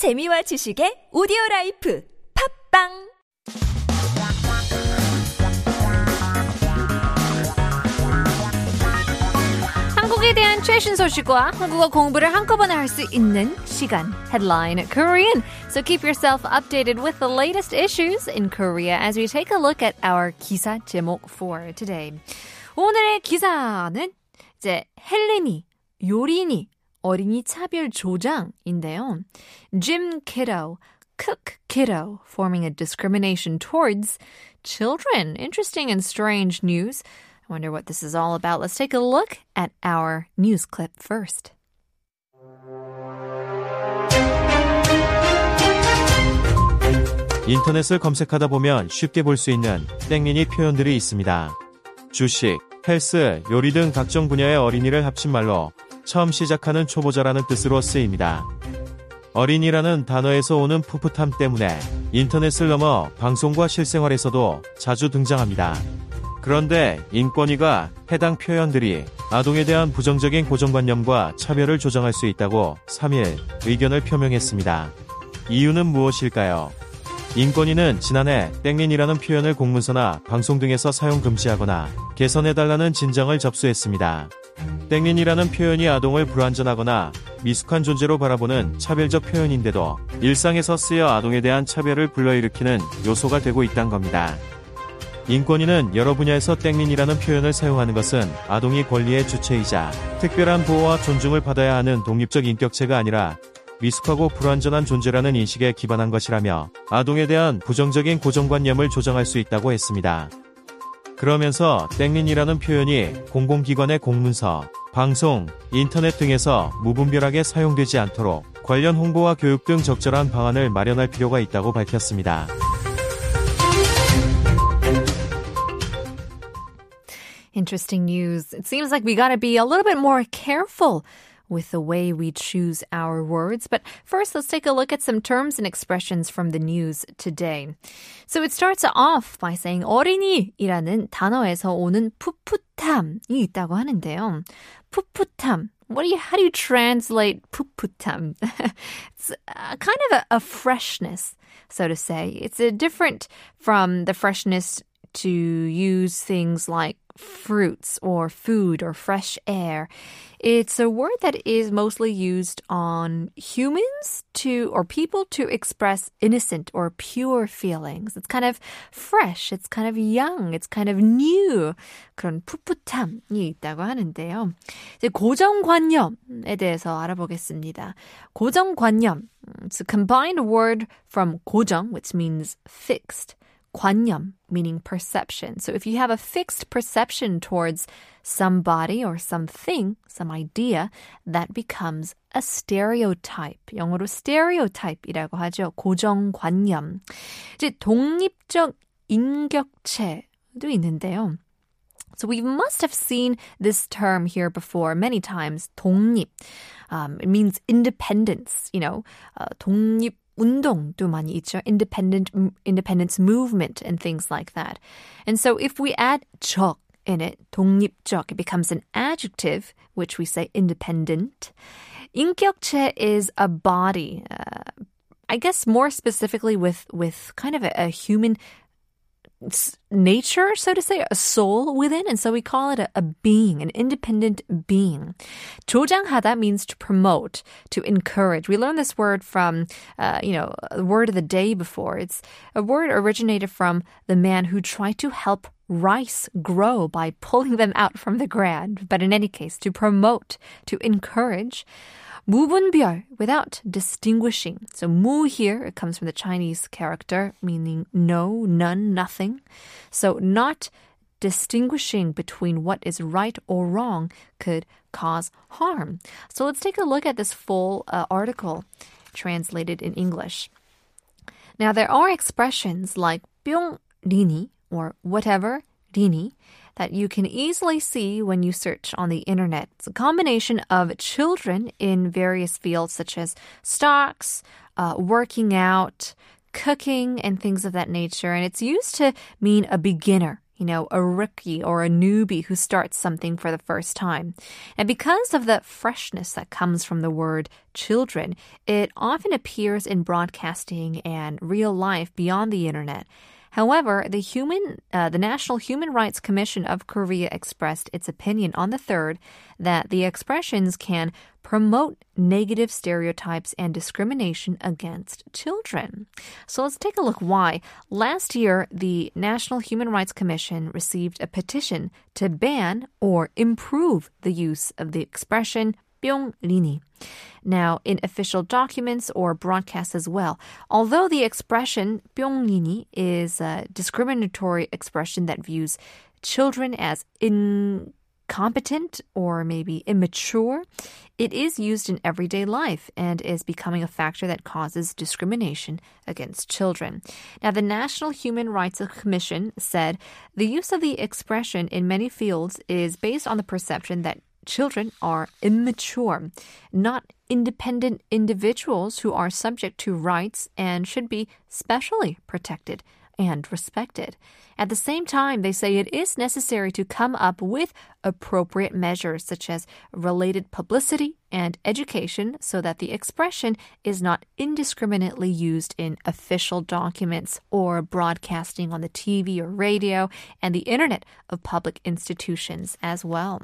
재미와 지식의 오디오 라이프 팝빵 한국에 대한 최신 소식과 한국어 공부를 한꺼번에 할 수 있는 시간 Headline Korean. So keep yourself updated with the latest issues in Korea as we take a look at our 기사 제목 for today. 오늘의 기사는 이제 헬렌이 요린이 어린이 차별 조장인데요. Jim Kiddo, Cook Kiddo, forming a discrimination towards children. Interesting and strange news. I wonder what this is all about. Let's take a look at our news clip first. 인터넷을 검색하다 보면 쉽게 볼 수 있는 땡미니 표현들이 있습니다. 주식, 헬스, 요리 등 각종 분야의 어린이를 합친 말로 처음 시작하는 초보자라는 뜻으로 쓰입니다. 어린이라는 단어에서 오는 풋풋함 때문에 인터넷을 넘어 방송과 실생활에서도 자주 등장합니다. 그런데 인권위가 해당 표현들이 아동에 대한 부정적인 고정관념과 차별을 조장할 수 있다고 3일 의견을 표명했습니다. 이유는 무엇일까요? 인권위는 지난해 땡린이라는 표현을 공문서나 방송 등에서 사용 금지하거나 개선해달라는 진정을 접수했습니다. 땡린이라는 표현이 아동을 불완전하거나 미숙한 존재로 바라보는 차별적 표현인데도 일상에서 쓰여 아동에 대한 차별을 불러일으키는 요소가 되고 있단 겁니다. 인권위는 여러 분야에서 땡린이라는 표현을 사용하는 것은 아동이 권리의 주체이자 특별한 보호와 존중을 받아야 하는 독립적 인격체가 아니라 미숙하고 불완전한 존재라는 인식에 기반한 것이라며 아동에 대한 부정적인 고정관념을 조정할 수 있다고 했습니다. 그러면서 땡린이라는 표현이 공공기관의 공문서, 방송, 인터넷 등에서 무분별하게 사용되지 않도록 관련 홍보와 교육 등 적절한 방안을 마련할 필요가 있다고 밝혔습니다. Interesting news. It seems like we gotta be a little bit more careful with the way we choose our words. But first, let's take a look at some terms and expressions from the news today. So it starts off by saying 어린이라는 단어에서 오는 풋풋 함이 있다고 하는데요. 풋풋함. What do you, how do you translate 풋풋함? it's uh, kind of a, a freshness, so to say. It's a different from the freshness to use things like fruits or food or fresh air. It's a word that is mostly used on humans to or people to express innocent or pure feelings. It's kind of fresh, it's kind of young, it's kind of new. 그런 풋풋함이 있다고 하는데요. 이제 고정관념에 대해서 알아보겠습니다. 고정관념. It's a combined word from 고정, which means fixed. 관념, meaning perception. So if you have a fixed perception towards somebody or something, some idea, that becomes a stereotype. 영어로 stereotype이라고 하죠. 고정관념. 이제 독립적 인격체도 있는데요. So we must have seen this term here before many times. 독립. Um, it means independence, you know, uh, 독립 운동도 많이 있죠. Independent, independence movement and things like that. And so if we add 적 in it, 독립적, it becomes an adjective, which we say independent. 인격체 is a body. Uh, I guess more specifically with, with kind of a, a human nature, so to say, a soul within. And so we call it a, a, being, an independent being. 조장하다 means to promote, to encourage. We learned this word from, uh, you know, the word of the day before. It's a word originated from the man who tried to help rice grow by pulling them out from the ground. But in any case, to promote, to encourage. 무분별, without distinguishing. So 무 here, it comes from the Chinese character meaning no, none, nothing. So not distinguishing between what is right or wrong could cause harm. So let's take a look at this full uh, article translated in English. Now there are expressions like 뿅 리니 or whatever 리니 that you can easily see when you search on the internet. It's a combination of children in various fields such as stocks, uh, working out, cooking, and things of that nature. And it's used to mean a beginner. you know, a rookie or a newbie who starts something for the first time. And because of the freshness that comes from the word children, it often appears in broadcasting and real life beyond the internet. However, the human, uh, the National Human Rights Commission of Korea expressed its opinion on the third that the expressions can promote negative stereotypes and discrimination against children. So let's take a look why. Last year, the National Human Rights Commission received a petition to ban or improve the use of the expression Byung Lini. Now, in official documents or broadcasts as well, although the expression Byung Lini is a discriminatory expression that views children as in competent or maybe immature, it is used in everyday life and is becoming a factor that causes discrimination against children. Now, the National Human Rights Commission said the use of the expression in many fields is based on the perception that children are immature, not independent individuals who are subject to rights and should be specially protected and respected. At the same time, they say it is necessary to come up with appropriate measures such as related publicity and education so that the expression is not indiscriminately used in official documents or broadcasting on the TV or radio and the internet of public institutions as well.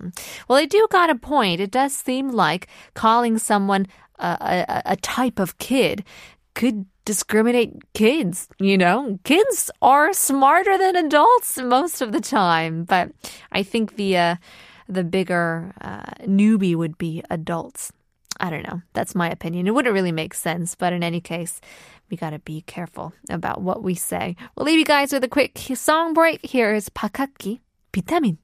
Well, they do got a point. It does seem like calling someone a, a, a type of kid could discriminate kids, you know? Kids are smarter than adults most of the time, but I think the uh, the bigger uh, newbie would be adults. I don't know. That's my opinion. It wouldn't really make sense, but in any case, we got to be careful about what we say. We'll leave you guys with a quick song break. Here is Park Hak-ki, Vitamin.